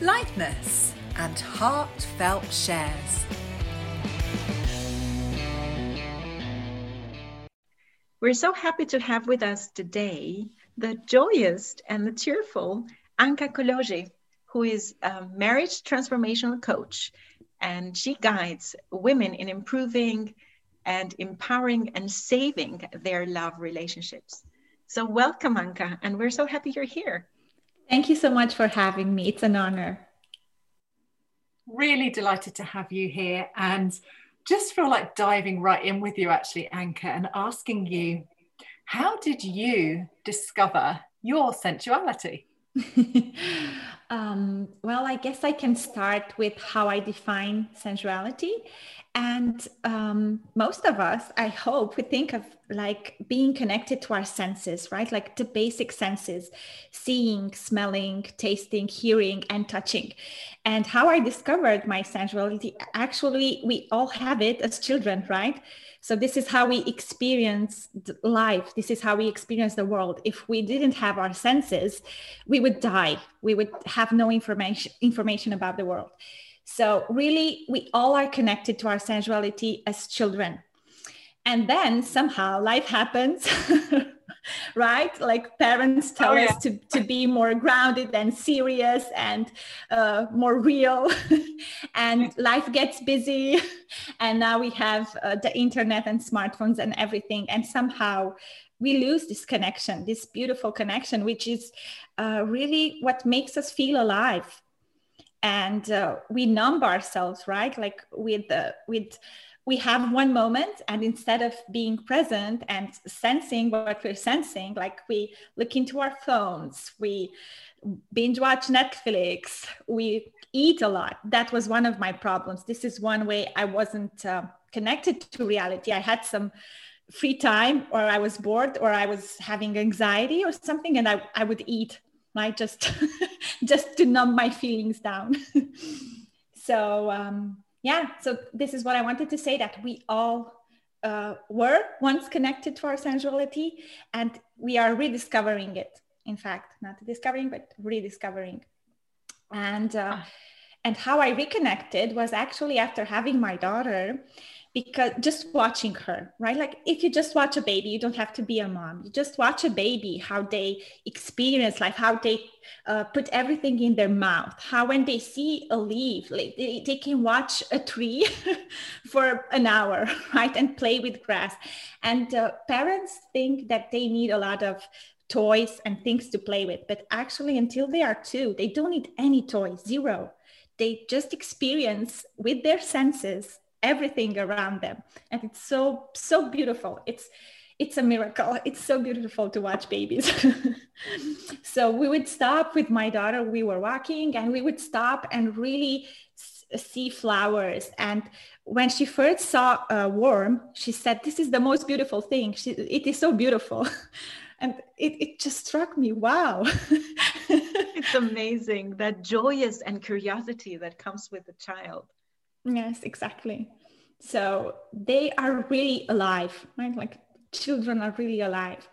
lightness, and heartfelt shares. We're so happy to have with us today the joyous and the cheerful Anka Koloji, who is a marriage transformational coach, and she guides women in improving and empowering and saving their love relationships. So, welcome, Anka, and we're so happy you're here. Thank you so much for having me. It's an honor. Really delighted to have you here and just feel like diving right in with you, actually, Anka, and asking you how did you discover your sensuality? um, well, I guess I can start with how I define sensuality. And um, most of us, I hope, we think of like being connected to our senses, right? Like the basic senses seeing, smelling, tasting, hearing, and touching. And how I discovered my sensuality actually, we all have it as children, right? So this is how we experience life. This is how we experience the world. If we didn't have our senses, we would die. We would have no information information about the world. So really, we all are connected to our sensuality as children. And then somehow life happens, right? Like parents tell oh, yeah. us to, to be more grounded and serious and uh, more real. and life gets busy. And now we have uh, the internet and smartphones and everything. And somehow we lose this connection, this beautiful connection, which is uh, really what makes us feel alive and uh, we numb ourselves right? Like with the with we have one moment and instead of being present and sensing what we're sensing like we look into our phones we binge watch netflix we eat a lot. That was one of my problems. This is one way i wasn't uh, connected to reality. I had some free time or i was bored or i was having anxiety or something and i, I would eat right just just to numb my feelings down. So um, yeah so this is what i wanted to say that we all uh, were once connected to our sensuality and we are rediscovering it. In fact not discovering but rediscovering. And uh, ah. and how i reconnected was actually after having my daughter because just watching her right? Like if you just watch a baby you don't have to be a mom. You just watch a baby how they experience life how they uh, put everything in their mouth how when they see a leaf like they, they can watch a tree for an hour right and play with grass. And uh, parents think that they need a lot of toys and things to play with but actually until they are two they don't need any toys zero. They just experience with their senses everything around them. And it's so so beautiful. It's it's a miracle. It's so beautiful to watch babies. So we would stop with my daughter we were walking and we would stop and really see flowers. And when she first saw a worm she said this is the most beautiful thing. She, it is so beautiful. And it, it just struck me wow. It's amazing that joyous and curiosity that comes with a child Yes, exactly. So they are really alive, right? Like children are really alive.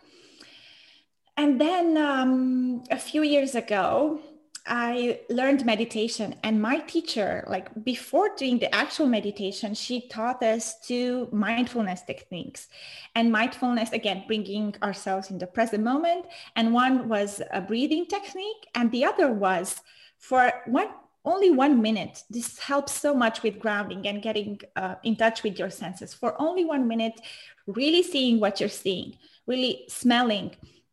And then um, a few years ago, I learned meditation, and my teacher, like before doing the actual meditation, she taught us two mindfulness techniques. And mindfulness, again, bringing ourselves in the present moment. And one was a breathing technique, and the other was for one only one minute. This helps so much with grounding and getting uh, in touch with your senses. For only one minute, really seeing what you're seeing, really smelling.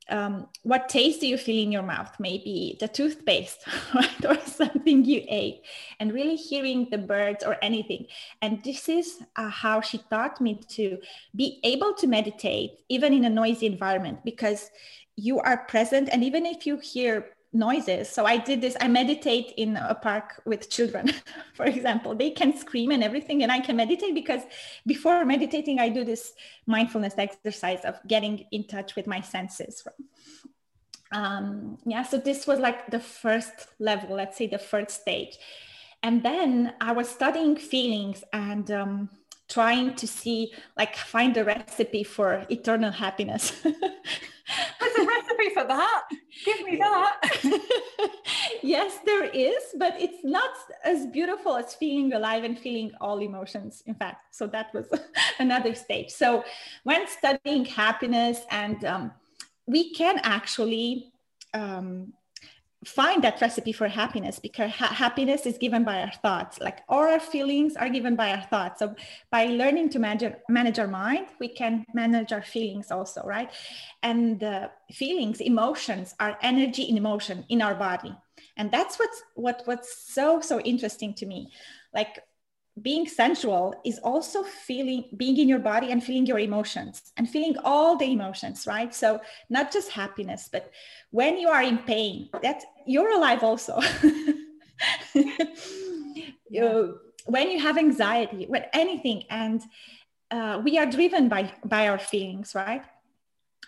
Um, what taste do you feel in your mouth? Maybe the toothpaste, right? Or something you ate, and really hearing the birds or anything. And this is uh, how she taught me to be able to meditate, even in a noisy environment, because you are present. And even if you hear noises. So I did this. I meditate in a park with children, for example. They can scream and everything, and I can meditate because before meditating, I do this mindfulness exercise of getting in touch with my senses. Um, yeah, so this was like the first level, let's say the first stage. And then I was studying feelings and um, trying to see, like, find the recipe for eternal happiness. Recipe for that. Give me that. yes, there is, but it's not as beautiful as feeling alive and feeling all emotions, in fact. So that was another stage. So when studying happiness, and um, we can actually um, find that recipe for happiness because ha- happiness is given by our thoughts. Like all our feelings are given by our thoughts. So by learning to manage, manage our mind we can manage our feelings also right? And the feelings emotions are energy in emotion in our body. And that's what's what what's so so interesting to me. Like being sensual is also feeling being in your body and feeling your emotions and feeling all the emotions right? So not just happiness but when you are in pain that you're alive also. You, when you have anxiety when anything and uh, we are driven by by our feelings right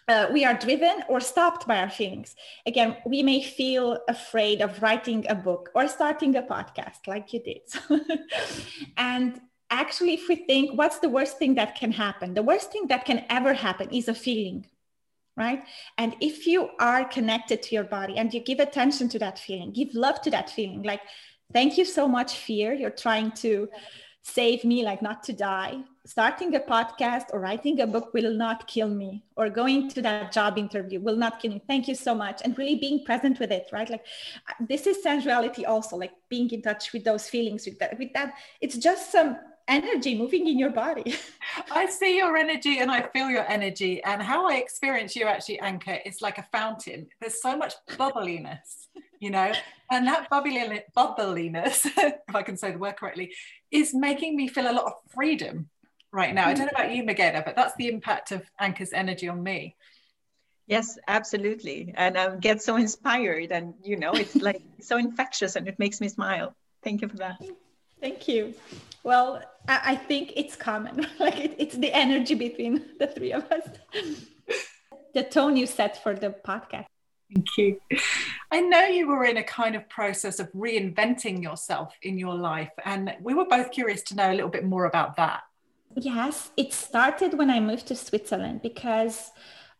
uh, we are driven or stopped by our feelings. Again, we may feel afraid of writing a book or starting a podcast like you did. and actually, if we think, what's the worst thing that can happen? The worst thing that can ever happen is a feeling, right? And if you are connected to your body and you give attention to that feeling, give love to that feeling, like, thank you so much, fear. You're trying to save me, like not to die. Starting a podcast or writing a book will not kill me, or going to that job interview will not kill me. Thank you so much. And really being present with it, right? Like this is sensuality also, like being in touch with those feelings, with that, with that. It's just some energy moving in your body. I see your energy and I feel your energy. And how I experience you actually, Anka is like a fountain. There's so much bubbliness, you know, and that bubbly, bubbliness, if I can say the word correctly, is making me feel a lot of freedom right now. I mm-hmm. don't know about you, Meghana, but that's the impact of Anka's energy on me. Yes, absolutely. And I get so inspired and, you know, it's like so infectious and it makes me smile. Thank you for that. Thank you. Well, I, think it's common. like it, it's the energy between the three of us. the tone you set for the podcast. Thank you. I know you were in a kind of process of reinventing yourself in your life, and we were both curious to know a little bit more about that. Yes, it started when I moved to Switzerland because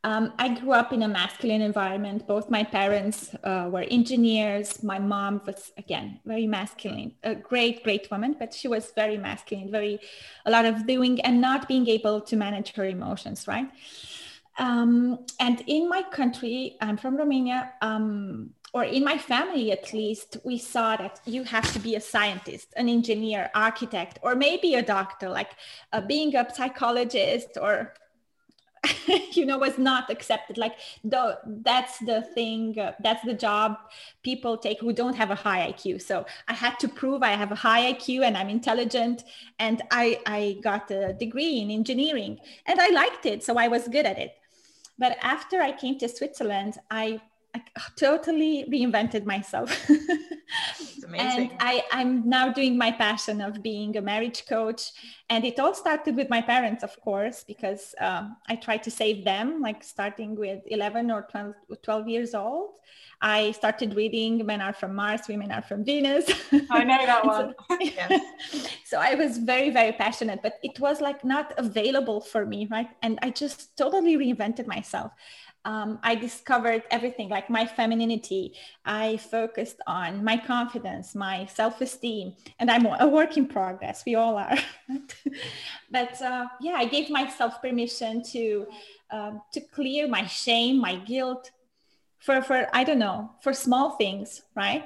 um, I grew up in a masculine environment. Both my parents uh, were engineers. My mom was, again, very masculine, a great, great woman, but she was very masculine, very, a lot of doing and not being able to manage her emotions, right? Um, and in my country, I'm from Romania, um, or in my family at least, we saw that you have to be a scientist, an engineer, architect, or maybe a doctor, like uh, being a psychologist or you know was not accepted. Like the that's the thing uh, that's the job people take who don't have a high iq so i had to prove i have a high iq and i'm intelligent and i i got a degree in engineering and i liked it so i was good at it. But after i came to switzerland i I totally reinvented myself. and I, I'm now doing my passion of being a marriage coach. And it all started with my parents, of course, because um, I tried to save them, like starting with 11 or 12, 12 years old. I started reading Men Are From Mars, Women Are From Venus. I know that one. so, yes. so I was very, very passionate, but it was like not available for me, right? And I just totally reinvented myself um, I discovered everything like my femininity. I focused on my confidence, my self esteem, and I'm a work in progress. We all are. but uh, yeah, I gave myself permission to um, to clear my shame, my guilt for for I don't know for small things, right?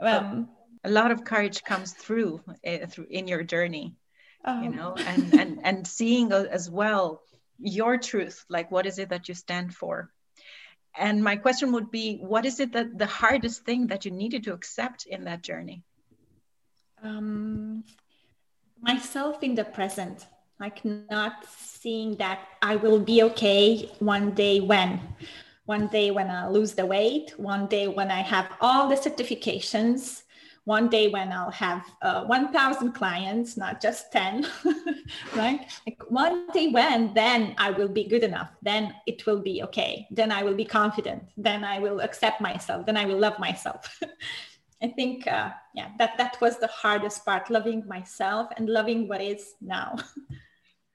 Um, a lot of courage comes through, uh, through in your journey, you know, and and and seeing as well your truth like what is it that you stand for? And my question would be what is it that the hardest thing that you needed to accept in that journey? Um, myself in the present like not seeing that i will be okay one day when one day when I lose the weight, one day when I have all the certifications, one day when I'll have uh, 1,000 clients, not just 10, right? Like one day when, then I will be good enough. Then it will be okay. Then I will be confident. Then I will accept myself. Then I will love myself. I think, uh, yeah, that that was the hardest part: loving myself and loving what is now.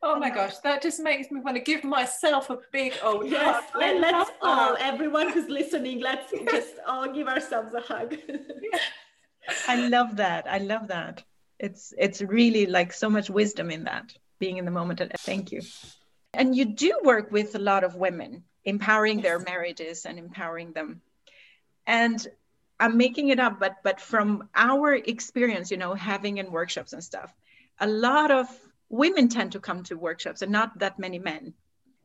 Oh my gosh, that just makes me want to give myself a big oh yes. Let, let's all, everyone who's listening, let's just all give ourselves a hug. I love that. I love that. It's it's really like so much wisdom in that being in the moment. Thank you. And you do work with a lot of women, empowering yes. their marriages and empowering them. And I'm making it up, but but from our experience, you know, having in workshops and stuff, a lot of women tend to come to workshops and not that many men.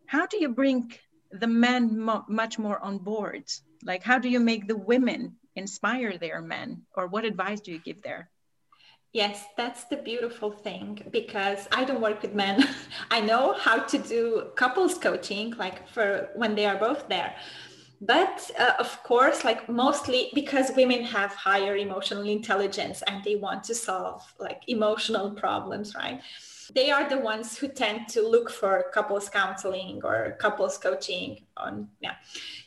How do you bring the men mo- much more on board? Like, how do you make the women inspire their men or what advice do you give there Yes, that's the beautiful thing because I don't work with men. I know how to do couples coaching, like for when they are both there. But uh, of course, like mostly because women have higher emotional intelligence and they want to solve like emotional problems, right? They are the ones who tend to look for couples counseling or couples coaching on, yeah.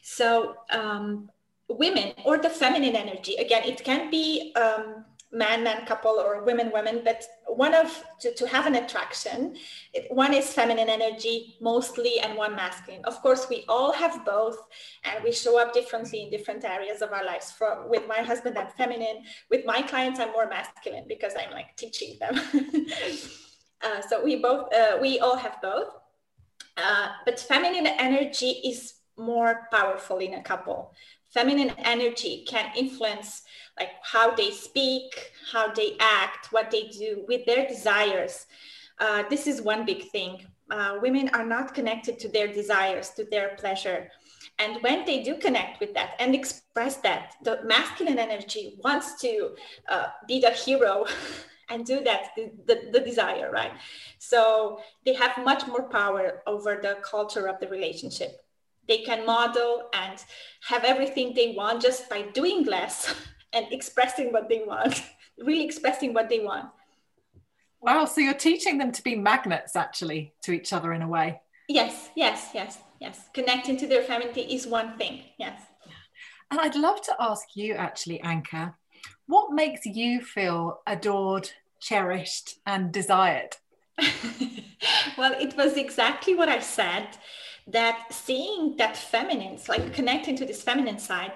So um, women or the feminine energy. Again it can be um, man man couple or women women but one of to, to have an attraction it, one is feminine energy mostly and one masculine. Of course we all have both and we show up differently in different areas of our lives. From with my husband i'm feminine. With my clients i'm more masculine because i'm like teaching them. Uh, so we both uh, we all have both. Uh, but feminine energy is more powerful in a couple feminine energy can influence like how they speak how they act what they do with their desires. Uh, this is one big thing. Uh, women are not connected to their desires to their pleasure. And when they do connect with that and express that the masculine energy wants to uh, be the hero and do that the, the, the, desire right? So they have much more power over the culture of the relationship they can model and have everything they want just by doing less and expressing what they want, really expressing what they want. Wow, so you're teaching them to be magnets actually to each other in a way. Yes, yes, yes, yes. Connecting to their family is one thing. Yes. And I'd love to ask you actually, Anka, what makes you feel adored, cherished, and desired? well, it was exactly what I said that seeing that feminine, like connecting to this feminine side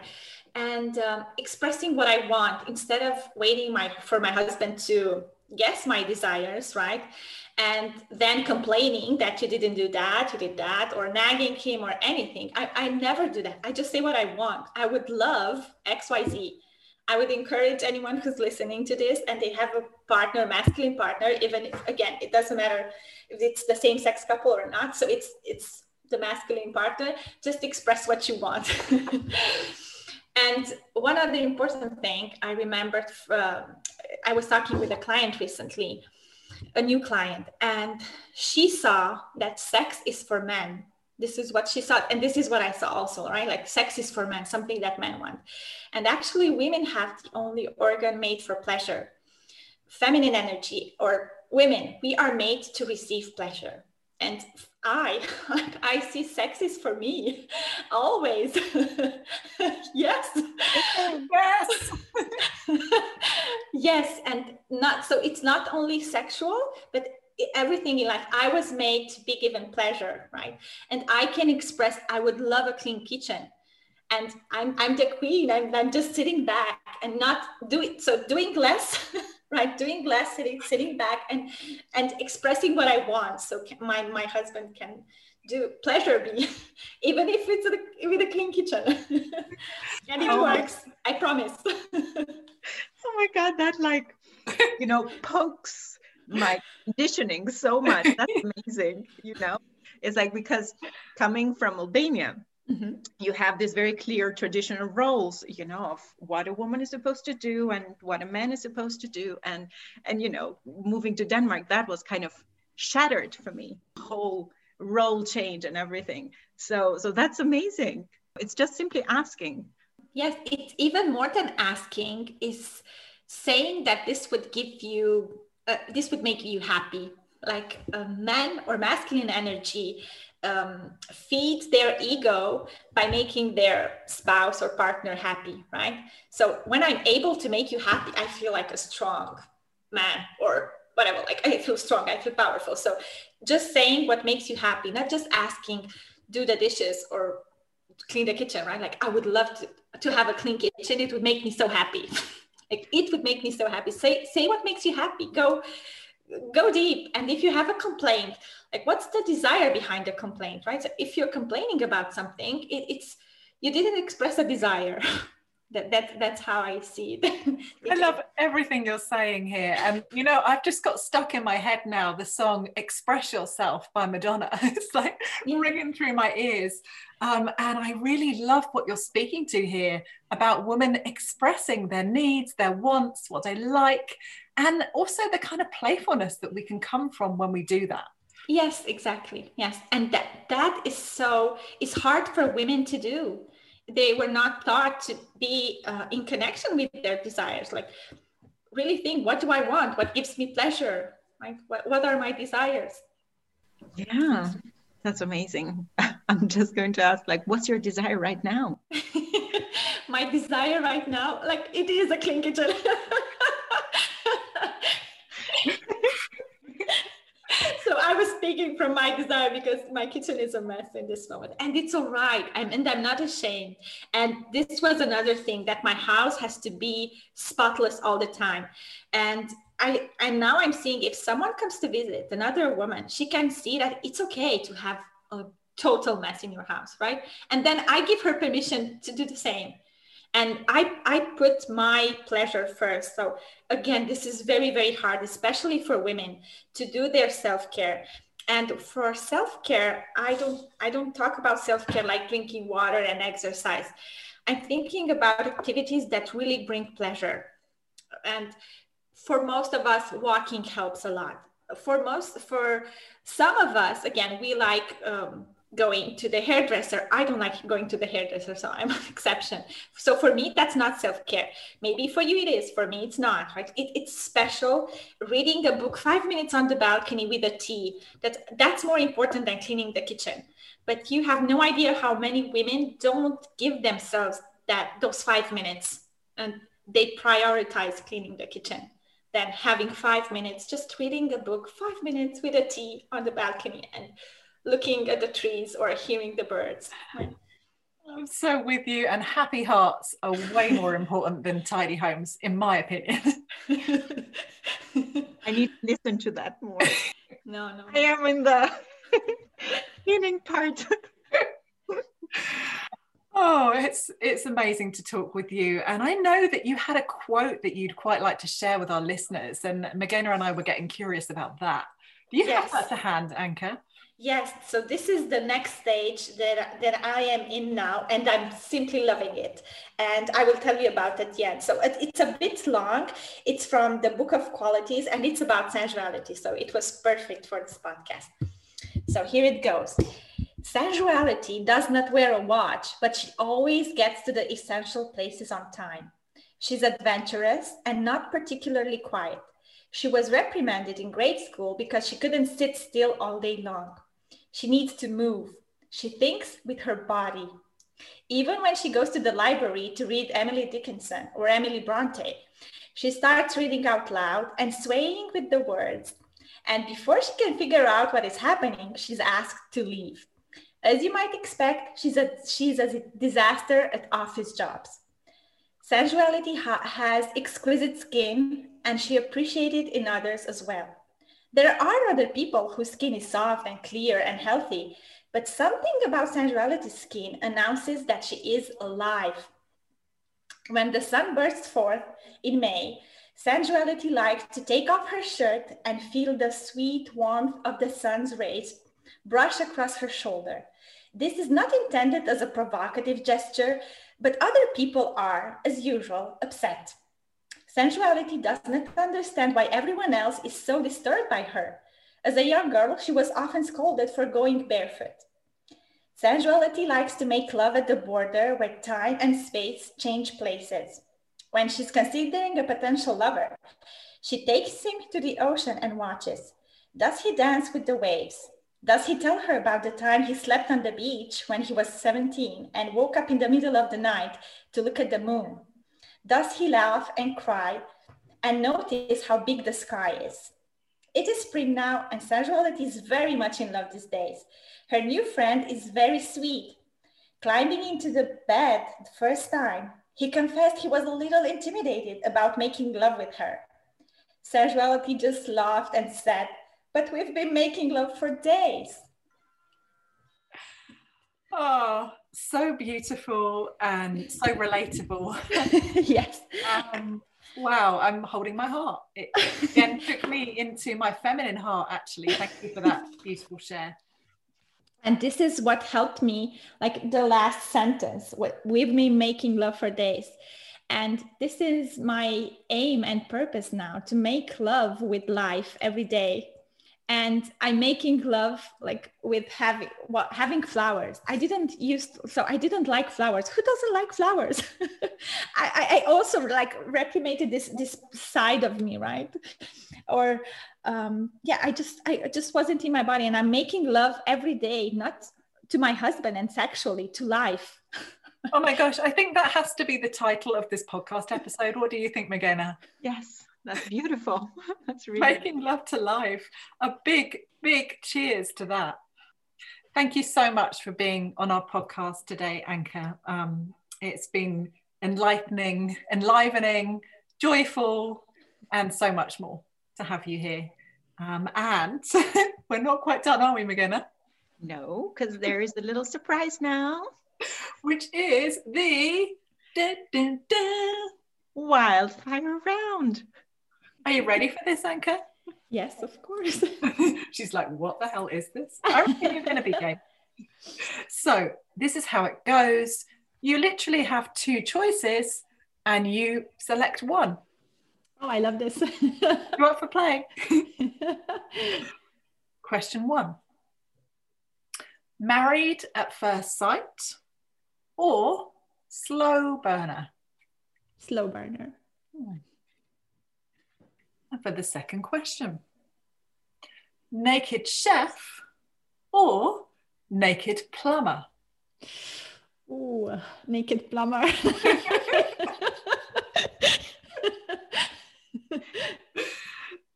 and um, expressing what I want instead of waiting my for my husband to guess my desires, right? And then complaining that you didn't do that, you did that, or nagging him or anything. I, I never do that. I just say what I want. I would love XYZ. I would encourage anyone who's listening to this and they have a partner, masculine partner, even if again, it doesn't matter if it's the same sex couple or not. So it's it's the masculine partner, just express what you want. and one other important thing I remembered, uh, I was talking with a client recently, a new client, and she saw that sex is for men. This is what she saw, and this is what I saw also, right? Like sex is for men, something that men want. And actually, women have the only organ made for pleasure. Feminine energy, or women, we are made to receive pleasure and I, I see sex is for me, always. yes, yes, yes, and not so. It's not only sexual, but everything in life. I was made to be given pleasure, right? And I can express. I would love a clean kitchen, and I'm I'm the queen. I'm I'm just sitting back and not do it. so doing less right doing less sitting sitting back and and expressing what i want. So my my husband can do pleasure me even if it's a, with a clean kitchen. And it oh works i promise. Oh my god that like you know pokes my conditioning so much. That's amazing you know? It's like because coming from albania Mm-hmm. You have this very clear traditional roles, you know, of what a woman is supposed to do and what a man is supposed to do, and and you know, moving to Denmark, that was kind of shattered for me. Whole role change and everything. So so that's amazing. It's just simply asking. Yes, it's even more than asking, is saying that this would give you, uh, this would make you happy. Like a man or masculine energy um, feed their ego by making their spouse or partner happy, right? So when I'm able to make you happy, I feel like a strong man or whatever. Like I feel strong, I feel powerful. So just saying what makes you happy, not just asking, do the dishes or clean the kitchen, right? Like I would love to, to have a clean kitchen. It would make me so happy. like it would make me so happy. Say say what makes you happy. Go go deep and if you have a complaint like what's the desire behind the complaint right? So if you're complaining about something it, it's you didn't express a desire. That, that that's how i see it. I love everything you're saying here. And you know i've just got stuck in my head now the song express yourself by madonna. It's like yeah. ringing through my ears. Um, and i really love what you're speaking to here about women expressing their needs their wants what they like and also the kind of playfulness that we can come from when we do that yes exactly. Yes. And that that is so it's hard for women to do. They were not taught to be uh, in connection with their desires. Like really think what do i want? What gives me pleasure? Like what, what are my desires? Yeah. That's amazing. I'm just going to ask like what's your desire right now? My desire right now like it is a clean kitchen so I was speaking from my desire because my kitchen is a mess in this moment. And it's all right. I'm, and I'm not ashamed. And this was another thing that my house has to be spotless all the time. And I and now I'm seeing if someone comes to visit another woman, she can see that it's okay to have a total mess in your house, right? And then I give her permission to do the same and I, I put my pleasure first so again this is very very hard especially for women to do their self-care and for self-care i don't i don't talk about self-care like drinking water and exercise. I'm thinking about activities that really bring pleasure. And for most of us walking helps a lot. For most for some of us again we like um, going to the hairdresser. I don't like going to the hairdresser, so I'm an exception. So for me, that's not self-care. Maybe for you it is. For me, it's not. Right? It, it's special. Reading a book five minutes on the balcony with a tea. That that's more important than cleaning the kitchen. But you have no idea how many women don't give themselves that those five minutes, and they prioritize cleaning the kitchen than having five minutes just reading a book, five minutes with a tea on the balcony and looking at the trees or hearing the birds. I'm so with you, and happy hearts are way more important than tidy homes, in my opinion. I need to listen to that more. No, no. I am in the healing part. oh, it's it's amazing to talk with you, and I know that you had a quote that you'd quite like to share with our listeners, and Meghana and I were getting curious about that. Do you yes. have that to hand, Anka? Yes, so this is the next stage that, that I am in now, and I'm simply loving it. And I will tell you about it yet. So it, it's a bit long. It's from the Book of Qualities, and it's about sensuality. So it was perfect for this podcast. So here it goes. Sensuality does not wear a watch, but she always gets to the essential places on time. She's adventurous and not particularly quiet. She was reprimanded in grade school because she couldn't sit still all day long. She needs to move. She thinks with her body. Even when she goes to the library to read Emily Dickinson or Emily Bronte, she starts reading out loud and swaying with the words. And before she can figure out what is happening, she's asked to leave. As you might expect, she's a, she's a disaster at office jobs. Sensuality ha- has exquisite skin, and she appreciates it in others as well. There are other people whose skin is soft and clear and healthy, but something about sensuality skin announces that she is alive. When the sun bursts forth in May, sensuality likes to take off her shirt and feel the sweet warmth of the sun's rays brush across her shoulder. This is not intended as a provocative gesture, but other people are, as usual, upset. Sensuality does not understand why everyone else is so disturbed by her. As a young girl, she was often scolded for going barefoot. Sensuality likes to make love at the border where time and space change places. When she's considering a potential lover, she takes him to the ocean and watches. Does he dance with the waves? Does he tell her about the time he slept on the beach when he was 17 and woke up in the middle of the night to look at the moon? Does he laugh and cry and notice how big the sky is? It is spring now, and sensuality is very much in love these days. Her new friend is very sweet. Climbing into the bed the first time, he confessed he was a little intimidated about making love with her. Sensuality just laughed and said, But we've been making love for days. Oh, so beautiful and so relatable. yes. Um, wow, I'm holding my heart. It again took me into my feminine heart, actually. Thank you for that beautiful share. And this is what helped me, like the last sentence, with, with me making love for days. And this is my aim and purpose now to make love with life every day and i'm making love like with having what having flowers. I didn't use so i didn't like flowers. Who doesn't like flowers? I, I also like reprimated this this side of me right? Or um yeah i just i just wasn't in my body and i'm making love every day not to my husband and sexually to life. Oh my gosh i think that has to be the title of this podcast episode. What do you think Meghana? yes that's beautiful. That's really making love to life. A big, big cheers to that. Thank you so much for being on our podcast today, Anka. Um, it's been enlightening, enlivening, joyful, and so much more to have you here. Um, and we're not quite done, are we, Meghana? No, because there is a little surprise now, which is the da, da, da, wildfire round. Are you ready for this, Anka? Yes, of course. She's like, what the hell is this? I reckon you're going to be game. So, this is how it goes. You literally have two choices and you select one. Oh, I love this. you up for playing? Question one Married at first sight or slow burner? Slow burner. Hmm for the second question. Naked chef or naked plumber? Ooh, naked plumber.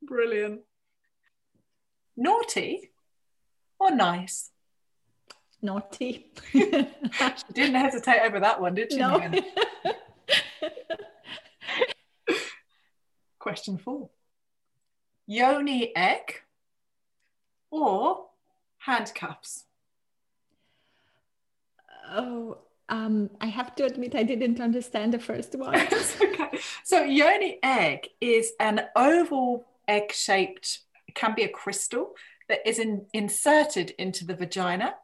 Brilliant. Naughty or nice? Naughty. she didn't hesitate over that one, did she? No. Question four yoni egg or handcuffs? Oh, um, I have to admit I didn't understand the first one. okay. So yoni egg is an oval egg-shaped, can be a crystal that is in, inserted into the vagina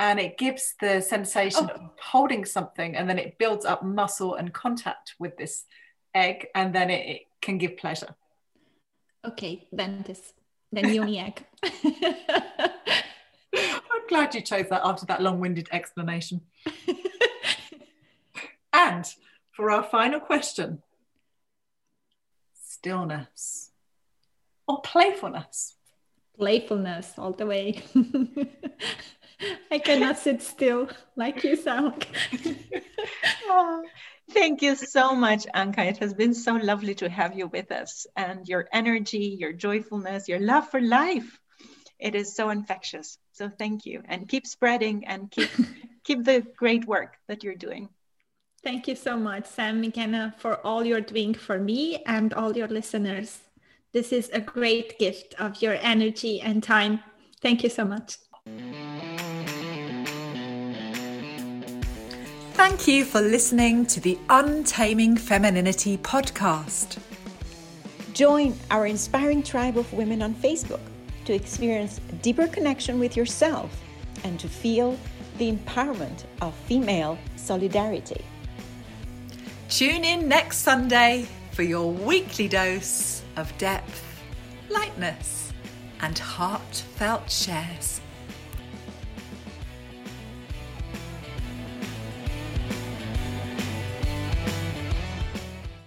and it gives the sensation oh. of holding something and then it builds up muscle and contact with this egg and then it, it can give pleasure. Okay, then this, then yoni egg. I'm glad you chose that after that long-winded explanation. and for our final question, stillness or playfulness? Playfulness all the way. I cannot sit still like you sound. oh, Thank you so much, Anka. It has been so lovely to have you with us and your energy, your joyfulness, your love for life. It is so infectious. So thank you and keep spreading and keep keep the great work that you're doing. Thank you so much, Sam Meghana, for all you're doing for me and all your listeners. This is a great gift of your energy and time. Thank you so much. Thank you for listening to the Untaming Femininity podcast. Join our inspiring tribe of women on Facebook to experience a deeper connection with yourself and to feel the empowerment of female solidarity. Tune in next Sunday for your weekly dose of depth, lightness, and heartfelt shares.